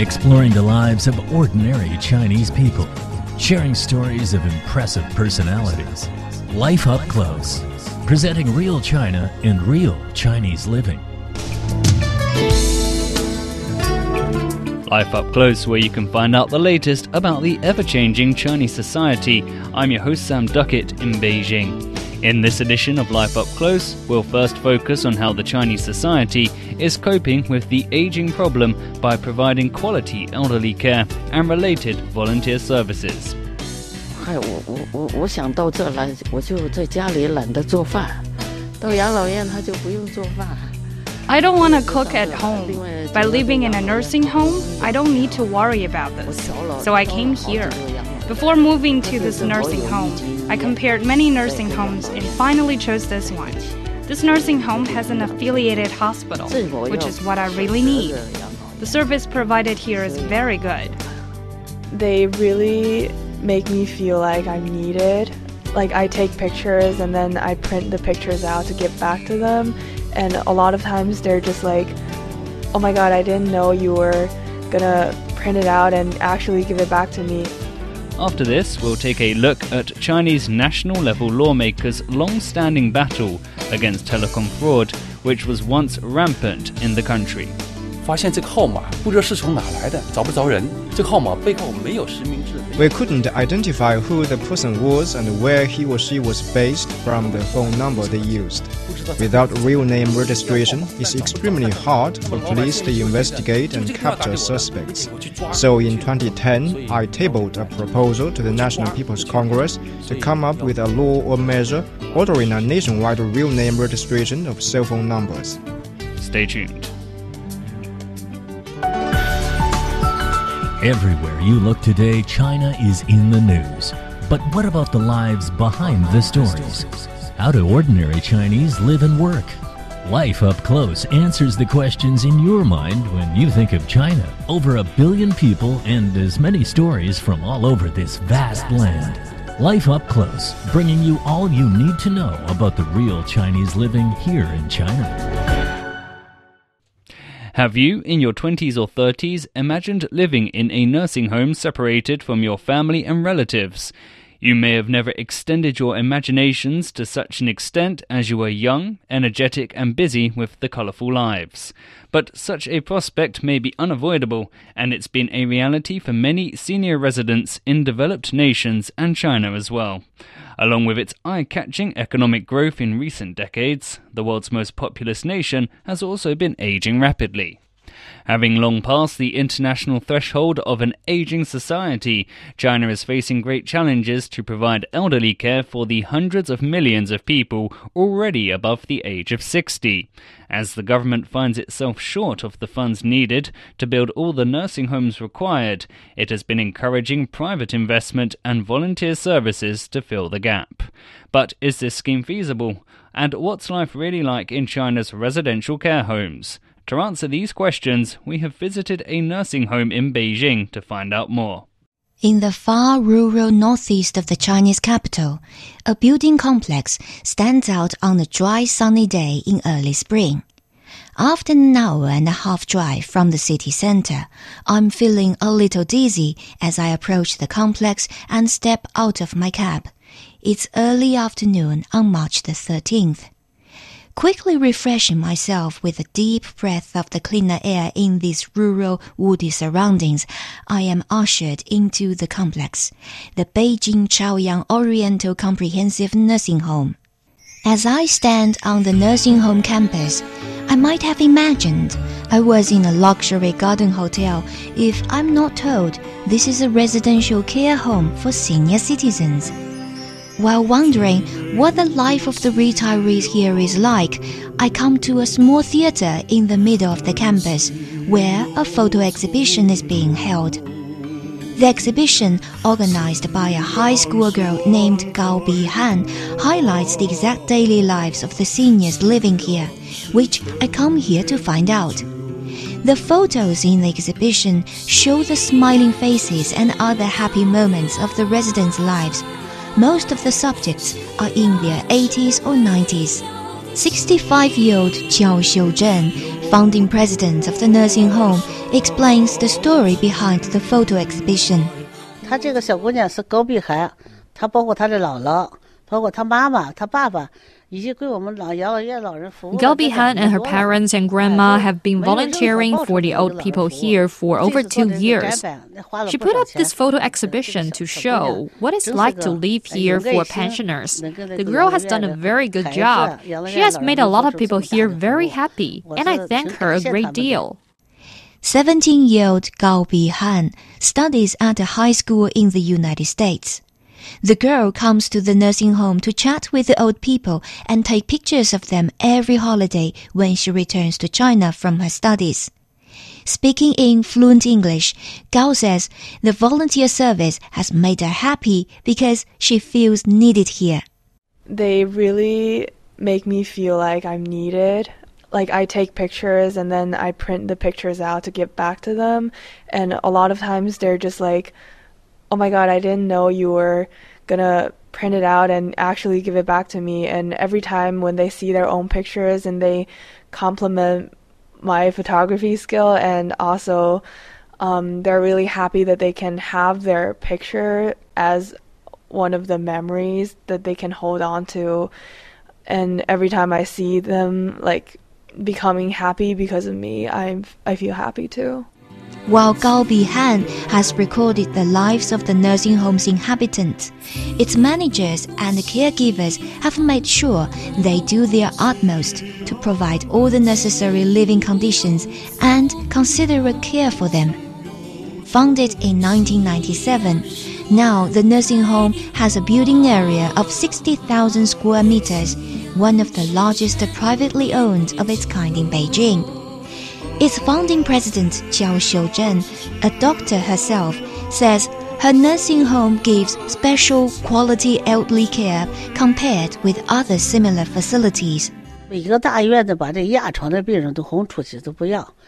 exploring the lives of ordinary Chinese people, sharing stories of impressive personalities. Life Up Close, presenting real China and real Chinese living. Life Up Close, where you can find out the latest about the ever changing Chinese society. I'm your host, Sam Duckett, in Beijing. In this edition of Life Up Close, we'll first focus on how the Chinese society is coping with the aging problem by providing quality elderly care and related volunteer services. 嗨，我我我我想到这来，我就在家里懒得做饭，到养老院他就不用做饭。I don't want to cook at home. By living in a nursing home, I don't need to worry about this. So I came here. Before moving to this nursing home, I compared many nursing homes and finally chose this one. This nursing home has an affiliated hospital, which is what I really need. The service provided here is very good. They really make me feel like I'm needed. Like I take pictures and then I print the pictures out to give back to them. And a lot of times they're just like, oh my god, I didn't know you were gonna print it out and actually give it back to me. After this, we'll take a look at Chinese national level lawmakers' long standing battle against telecom fraud, which was once rampant in the country. 发现这个号码不知道是从哪来的，找不着人。这个号码背后没有实名制。We couldn't identify who the person was and where he or she was based from the phone number they used. Without real name registration, it's extremely hard for police to investigate and capture suspects. So in 2010, I tabled a proposal to the National People's Congress to come up with a law or measure ordering a nationwide real name registration of cell phone numbers. Stay tuned. Everywhere you look today, China is in the news. But what about the lives behind the stories? How do ordinary Chinese live and work? Life Up Close answers the questions in your mind when you think of China. Over a billion people and as many stories from all over this vast land. Life Up Close, bringing you all you need to know about the real Chinese living here in China. Have you, in your 20s or 30s, imagined living in a nursing home separated from your family and relatives? You may have never extended your imaginations to such an extent as you were young, energetic, and busy with the colourful lives. But such a prospect may be unavoidable, and it's been a reality for many senior residents in developed nations and China as well. Along with its eye catching economic growth in recent decades, the world's most populous nation has also been aging rapidly. Having long passed the international threshold of an aging society, China is facing great challenges to provide elderly care for the hundreds of millions of people already above the age of 60. As the government finds itself short of the funds needed to build all the nursing homes required, it has been encouraging private investment and volunteer services to fill the gap. But is this scheme feasible? And what's life really like in China's residential care homes? To answer these questions, we have visited a nursing home in Beijing to find out more. In the far rural northeast of the Chinese capital, a building complex stands out on a dry sunny day in early spring. After an hour and a half drive from the city center, I'm feeling a little dizzy as I approach the complex and step out of my cab. It's early afternoon on March the 13th. Quickly refreshing myself with a deep breath of the cleaner air in these rural, woody surroundings, I am ushered into the complex, the Beijing Chaoyang Oriental Comprehensive Nursing Home. As I stand on the nursing home campus, I might have imagined I was in a luxury garden hotel if I'm not told this is a residential care home for senior citizens. While wondering what the life of the retirees here is like, I come to a small theater in the middle of the campus where a photo exhibition is being held. The exhibition, organized by a high school girl named Gao Bihan, highlights the exact daily lives of the seniors living here, which I come here to find out. The photos in the exhibition show the smiling faces and other happy moments of the residents' lives most of the subjects are in their 80s or 90s. 65 year old Jiao Xiuzhen, founding president of the nursing home, explains the story behind the photo exhibition. 她这个小姑娘是高碧涵，她包括她的姥姥，包括她妈妈、她爸爸。 Gao Bihan and her parents and grandma have been volunteering for the old people here for over two years. She put up this photo exhibition to show what it's like to live here for pensioners. The girl has done a very good job. She has made a lot of people here very happy, and I thank her a great deal. 17 year old Gao Han studies at a high school in the United States. The girl comes to the nursing home to chat with the old people and take pictures of them every holiday when she returns to China from her studies. Speaking in fluent English, Gao says the volunteer service has made her happy because she feels needed here. They really make me feel like I'm needed. Like I take pictures and then I print the pictures out to give back to them. And a lot of times they're just like, oh my god, I didn't know you were gonna print it out and actually give it back to me. And every time when they see their own pictures and they compliment my photography skill and also um, they're really happy that they can have their picture as one of the memories that they can hold on to. And every time I see them like becoming happy because of me, I I feel happy too while Gao Bihan has recorded the lives of the nursing home's inhabitants. Its managers and caregivers have made sure they do their utmost to provide all the necessary living conditions and considerate care for them. Founded in 1997, now the nursing home has a building area of 60,000 square meters, one of the largest privately owned of its kind in Beijing. Its founding president, Qiao Xiuzhen, a doctor herself, says her nursing home gives special quality elderly care compared with other similar facilities.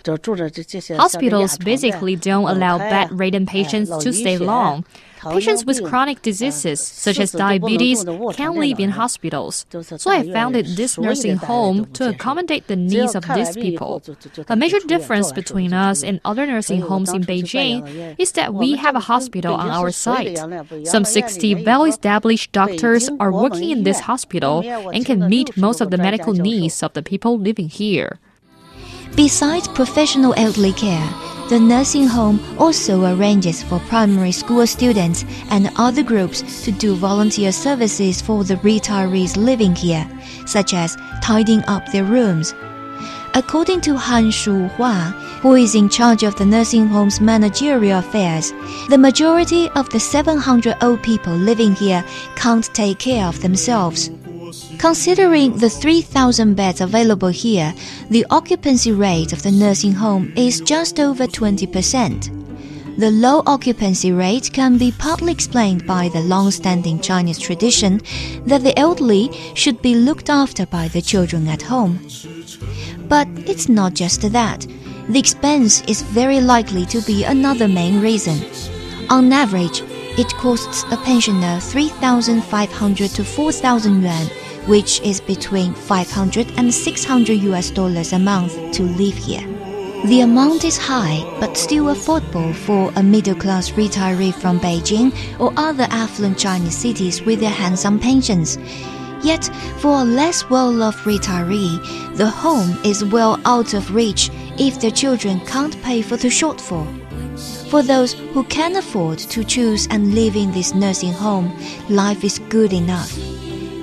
Hospitals basically don't allow bedridden patients to stay long. Patients with chronic diseases, such as diabetes, can live in hospitals. So I founded this nursing home to accommodate the needs of these people. A major difference between us and other nursing homes in Beijing is that we have a hospital on our site. Some 60 well established doctors are working in this hospital and can meet most of the medical needs of the people living here. Besides professional elderly care, the nursing home also arranges for primary school students and other groups to do volunteer services for the retirees living here, such as tidying up their rooms. According to Han Shuhua, who is in charge of the nursing home's managerial affairs, the majority of the 700 old people living here can't take care of themselves. Considering the 3,000 beds available here, the occupancy rate of the nursing home is just over 20%. The low occupancy rate can be partly explained by the long-standing Chinese tradition that the elderly should be looked after by the children at home. But it's not just that. The expense is very likely to be another main reason. On average, it costs a pensioner 3,500 to 4,000 yuan which is between 500 and 600 US dollars a month to live here. The amount is high, but still affordable for a middle class retiree from Beijing or other affluent Chinese cities with their handsome pensions. Yet, for a less well off retiree, the home is well out of reach if their children can't pay for the shortfall. For those who can afford to choose and live in this nursing home, life is good enough.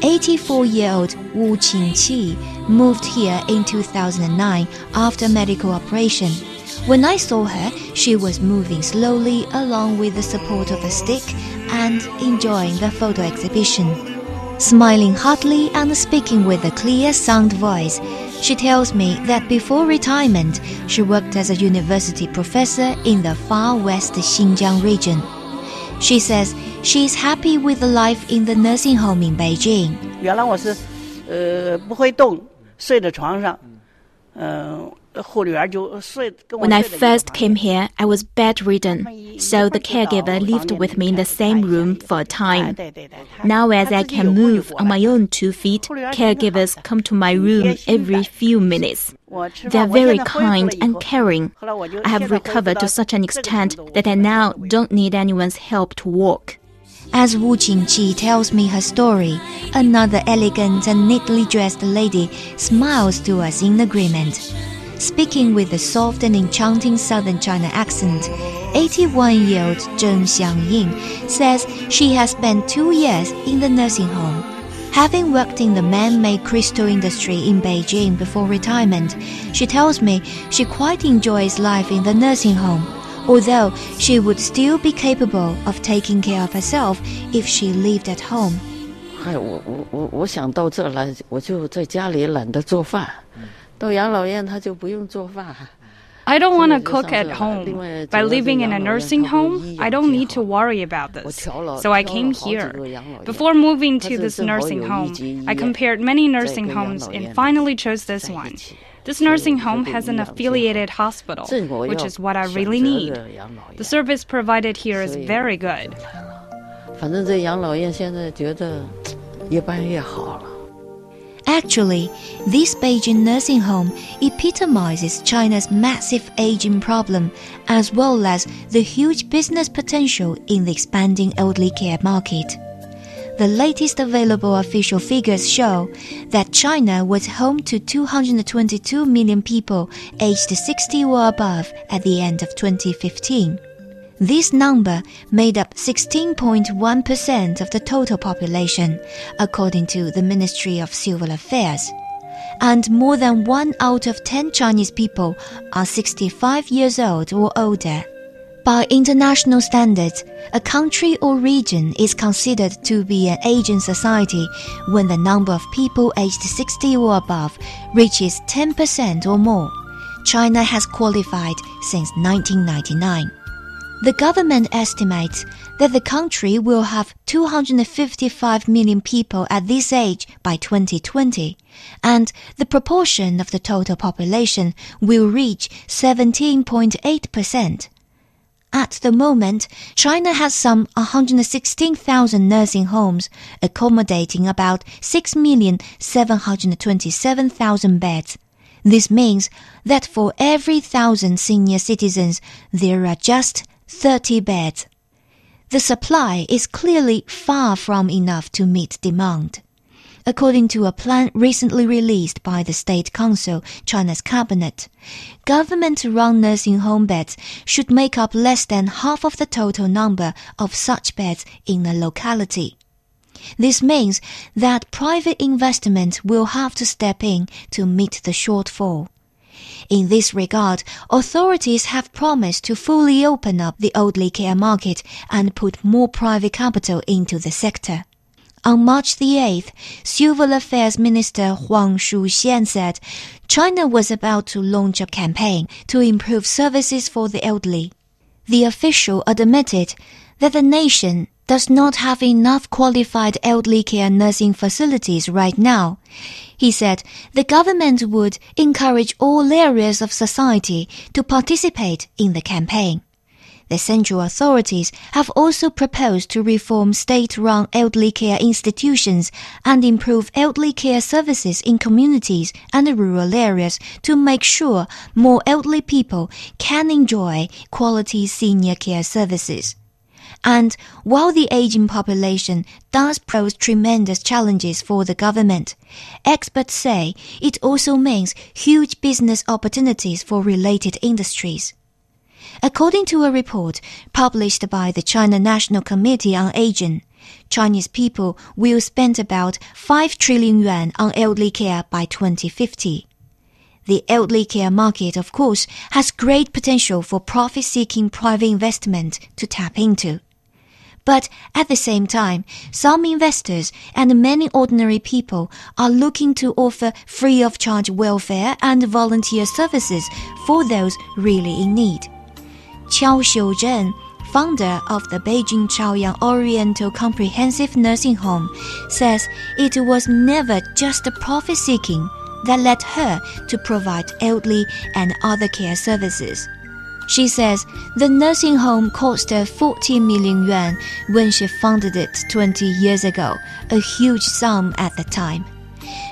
84 year old Wu Qingqi moved here in 2009 after medical operation. When I saw her, she was moving slowly along with the support of a stick and enjoying the photo exhibition. Smiling heartily and speaking with a clear sound voice, she tells me that before retirement, she worked as a university professor in the far west Xinjiang region. She says she is happy with the life in the nursing home in Beijing. 原来我是，呃，不会动，睡在床上，嗯、呃。 When I first came here, I was bedridden, so the caregiver lived with me in the same room for a time. Now, as I can move on my own two feet, caregivers come to my room every few minutes. They are very kind and caring. I have recovered to such an extent that I now don't need anyone's help to walk. As Wu Qingqi tells me her story, another elegant and neatly dressed lady smiles to us in agreement. Speaking with a soft and enchanting southern China accent, 81 year old Zheng Xiangying says she has spent two years in the nursing home. Having worked in the man made crystal industry in Beijing before retirement, she tells me she quite enjoys life in the nursing home, although she would still be capable of taking care of herself if she lived at home. 嗨，我我我我想到这来，我就在家里懒得做饭。到养老院他就不用做饭。I don't want to cook at home. By living in a nursing home, I don't need to worry about this. So I came here. Before moving to this nursing home, I compared many nursing homes and finally chose this one. This nursing home has an affiliated hospital, which is what I really need. The service provided here is very good. 反正这养老院现在觉得越办越好了。Actually, this Beijing nursing home epitomizes China's massive aging problem as well as the huge business potential in the expanding elderly care market. The latest available official figures show that China was home to 222 million people aged 60 or above at the end of 2015. This number made up 16.1% of the total population, according to the Ministry of Civil Affairs. And more than one out of 10 Chinese people are 65 years old or older. By international standards, a country or region is considered to be an aging society when the number of people aged 60 or above reaches 10% or more. China has qualified since 1999. The government estimates that the country will have 255 million people at this age by 2020, and the proportion of the total population will reach 17.8%. At the moment, China has some 116,000 nursing homes, accommodating about 6,727,000 beds. This means that for every thousand senior citizens, there are just 30 beds. The supply is clearly far from enough to meet demand. According to a plan recently released by the State Council, China's cabinet, government-run nursing home beds should make up less than half of the total number of such beds in a locality. This means that private investment will have to step in to meet the shortfall. In this regard, authorities have promised to fully open up the elderly care market and put more private capital into the sector. On March the 8th, Civil Affairs Minister Huang Shuxian said China was about to launch a campaign to improve services for the elderly. The official admitted that the nation does not have enough qualified elderly care nursing facilities right now. He said the government would encourage all areas of society to participate in the campaign. The central authorities have also proposed to reform state-run elderly care institutions and improve elderly care services in communities and rural areas to make sure more elderly people can enjoy quality senior care services. And while the aging population does pose tremendous challenges for the government, experts say it also means huge business opportunities for related industries. According to a report published by the China National Committee on Aging, Chinese people will spend about 5 trillion yuan on elderly care by 2050. The elderly care market, of course, has great potential for profit seeking private investment to tap into. But at the same time, some investors and many ordinary people are looking to offer free of charge welfare and volunteer services for those really in need. Qiao Xiuzhen, founder of the Beijing Chaoyang Oriental Comprehensive Nursing Home, says it was never just profit seeking, that led her to provide elderly and other care services. She says the nursing home cost her 40 million yuan when she founded it 20 years ago, a huge sum at the time.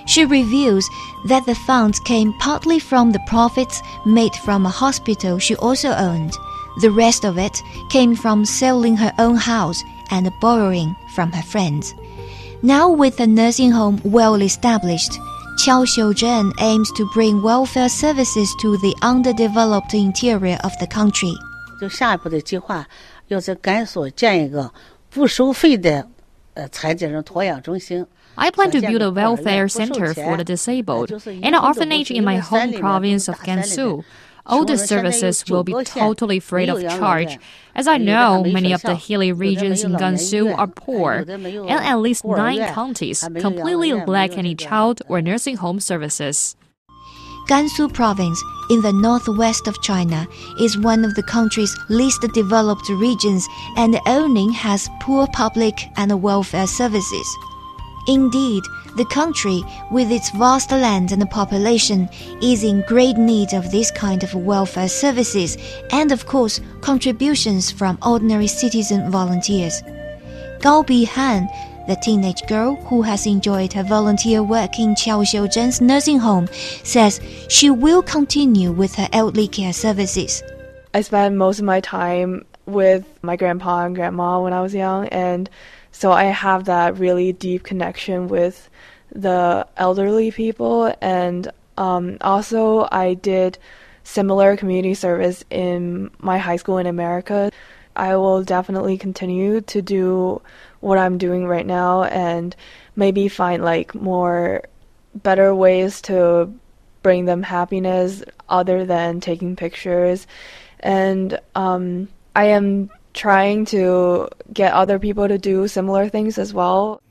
She reveals that the funds came partly from the profits made from a hospital she also owned. The rest of it came from selling her own house and borrowing from her friends. Now, with the nursing home well established, Qiao Xiuzhen aims to bring welfare services to the underdeveloped interior of the country. 就下一步的计划，要在甘肃建一个不收费的呃残疾人托养中心。I plan to build a welfare center for the disabled and an orphanage in my home province of Gansu. All the services will be totally free of charge, as I know many of the hilly regions in Gansu are poor, and at least nine counties completely lack any child or nursing home services. Gansu province in the northwest of China is one of the country's least developed regions and only has poor public and welfare services. Indeed, the country, with its vast land and population, is in great need of this kind of welfare services and, of course, contributions from ordinary citizen volunteers. Gao Bihan, the teenage girl who has enjoyed her volunteer work in Qiao Xiuzhen's nursing home, says she will continue with her elderly care services. I spent most of my time with my grandpa and grandma when I was young, and so I have that really deep connection with the elderly people, and um, also I did similar community service in my high school in America. I will definitely continue to do what I'm doing right now and maybe find like more better ways to bring them happiness other than taking pictures. And um, I am trying to get other people to do similar things as well.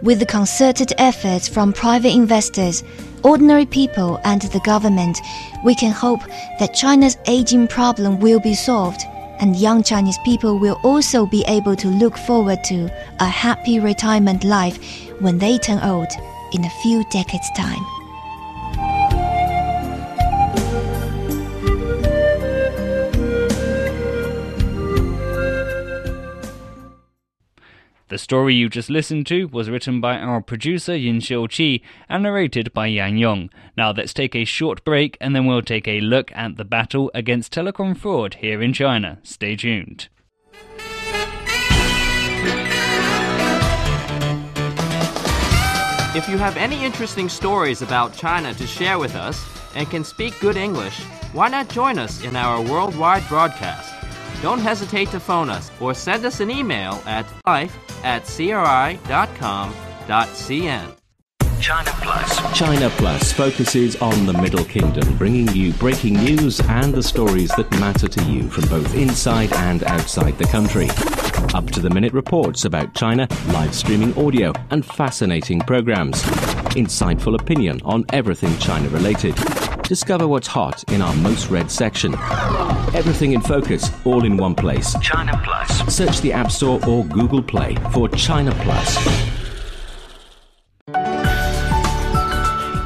With the concerted efforts from private investors, ordinary people, and the government, we can hope that China's aging problem will be solved, and young Chinese people will also be able to look forward to a happy retirement life when they turn old in a few decades' time. The story you just listened to was written by our producer Yin Xiu Qi and narrated by Yang Yong. Now let's take a short break and then we'll take a look at the battle against telecom fraud here in China. Stay tuned. If you have any interesting stories about China to share with us and can speak good English, why not join us in our worldwide broadcast? Don't hesitate to phone us or send us an email at life at cri.com.cn. China Plus. China Plus focuses on the Middle Kingdom, bringing you breaking news and the stories that matter to you from both inside and outside the country. Up to the minute reports about China, live streaming audio, and fascinating programs. Insightful opinion on everything China related. Discover what's hot in our most read section. Everything in focus, all in one place. China Plus. Search the App Store or Google Play for China Plus.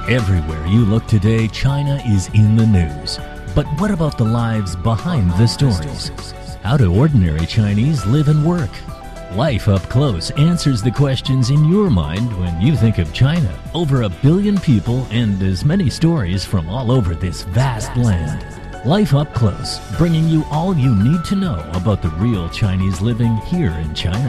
Everywhere you look today, China is in the news. But what about the lives behind the stories? How do ordinary Chinese live and work? Life Up Close answers the questions in your mind when you think of China. Over a billion people and as many stories from all over this vast land. Life Up Close, bringing you all you need to know about the real Chinese living here in China.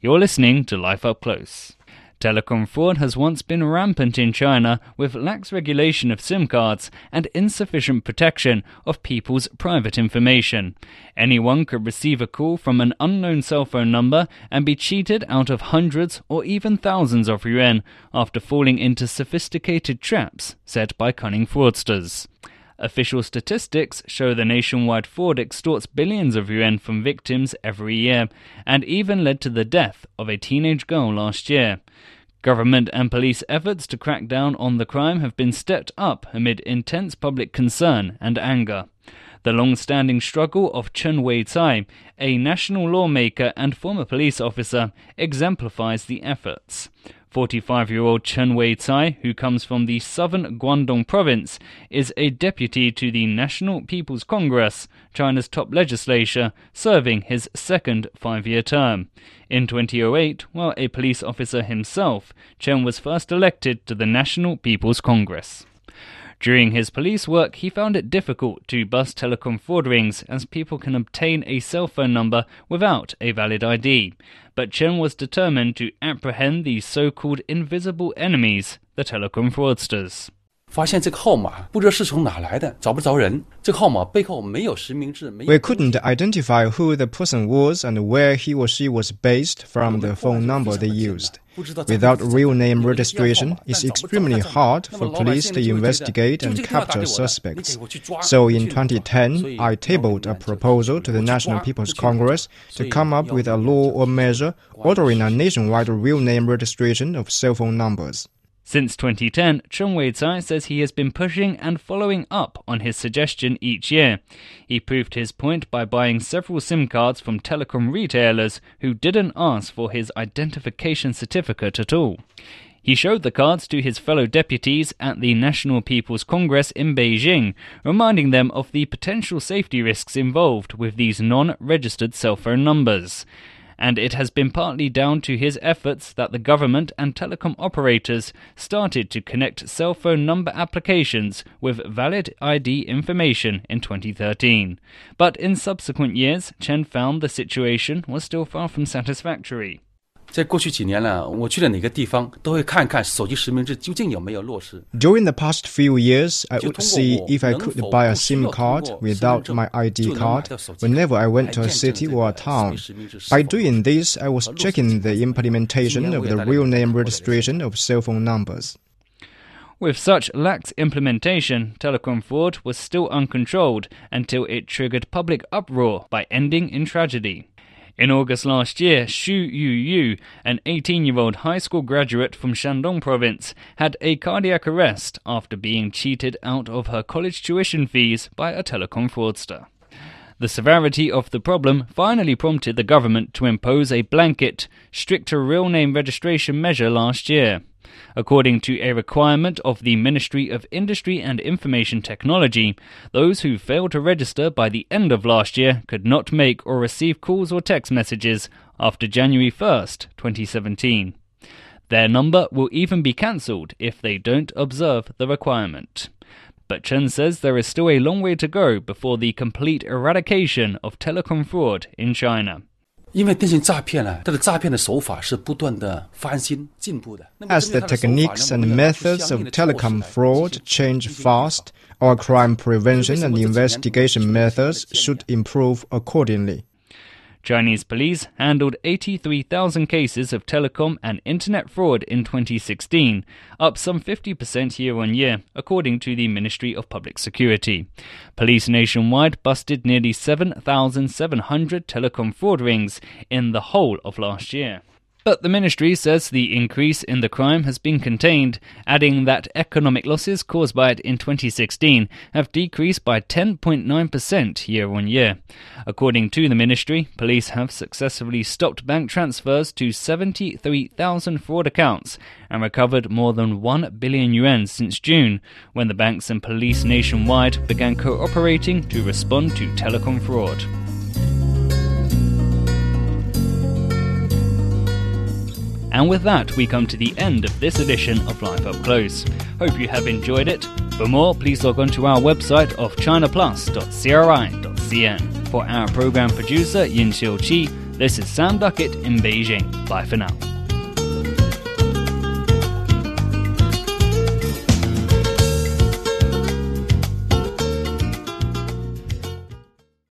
You're listening to Life Up Close. Telecom fraud has once been rampant in China with lax regulation of SIM cards and insufficient protection of people's private information. Anyone could receive a call from an unknown cell phone number and be cheated out of hundreds or even thousands of yuan after falling into sophisticated traps set by cunning fraudsters. Official statistics show the nationwide fraud extorts billions of yuan from victims every year, and even led to the death of a teenage girl last year. Government and police efforts to crack down on the crime have been stepped up amid intense public concern and anger. The long standing struggle of Chen Wei-tsai, a national lawmaker and former police officer, exemplifies the efforts. 45 year old Chen Wei Cai, who comes from the southern Guangdong province, is a deputy to the National People's Congress, China's top legislature, serving his second five year term. In 2008, while a police officer himself, Chen was first elected to the National People's Congress. During his police work, he found it difficult to bust telecom fraud rings as people can obtain a cell phone number without a valid ID But Chen was determined to apprehend these so called invisible enemies, the telecom fraudsters. 发现这个号码不知道是从哪来的，找不着人。这个号码背后没有实名制，没有。We couldn't identify who the person was and where he or she was based from the phone number they used. Without real name registration, it's extremely hard for police to investigate and capture suspects. So in 2010, I tabled a proposal to the National People's Congress to come up with a law or measure ordering a nationwide real name registration of cell phone numbers. Since 2010, Chen Wei-cai says he has been pushing and following up on his suggestion each year. He proved his point by buying several SIM cards from telecom retailers who didn't ask for his identification certificate at all. He showed the cards to his fellow deputies at the National People's Congress in Beijing, reminding them of the potential safety risks involved with these non registered cell phone numbers and it has been partly down to his efforts that the government and telecom operators started to connect cell phone number applications with valid ID information in 2013. But in subsequent years, Chen found the situation was still far from satisfactory. 在过去几年呢，我去了哪个地方，都会看看手机实名制究竟有没有落实。During the past few years, I would see if I could buy a SIM card without my ID card whenever I went to a city or a town. By doing this, I was checking the implementation of the real name registration of cell phone numbers. With such lax implementation, telecom fraud was still uncontrolled until it triggered public uproar by ending in tragedy. In August last year, Xu Yuyu, an 18 year old high school graduate from Shandong province, had a cardiac arrest after being cheated out of her college tuition fees by a telecom fraudster. The severity of the problem finally prompted the government to impose a blanket, stricter real name registration measure last year. According to a requirement of the Ministry of Industry and Information Technology, those who failed to register by the end of last year could not make or receive calls or text messages after January 1st, 2017. Their number will even be cancelled if they don't observe the requirement. But Chen says there is still a long way to go before the complete eradication of telecom fraud in China. As the techniques and methods of telecom fraud change fast, our crime prevention and investigation methods should improve accordingly. Chinese police handled 83,000 cases of telecom and internet fraud in 2016, up some 50% year on year, according to the Ministry of Public Security. Police nationwide busted nearly 7,700 telecom fraud rings in the whole of last year. But the ministry says the increase in the crime has been contained, adding that economic losses caused by it in 2016 have decreased by 10.9% year on year. According to the ministry, police have successfully stopped bank transfers to 73,000 fraud accounts and recovered more than 1 billion yuan since June, when the banks and police nationwide began cooperating to respond to telecom fraud. And with that, we come to the end of this edition of Life Up Close. Hope you have enjoyed it. For more, please log on to our website of chinaplus.cri.cn. For our program producer, Yin Xiu Qi, this is Sam Duckett in Beijing. Bye for now.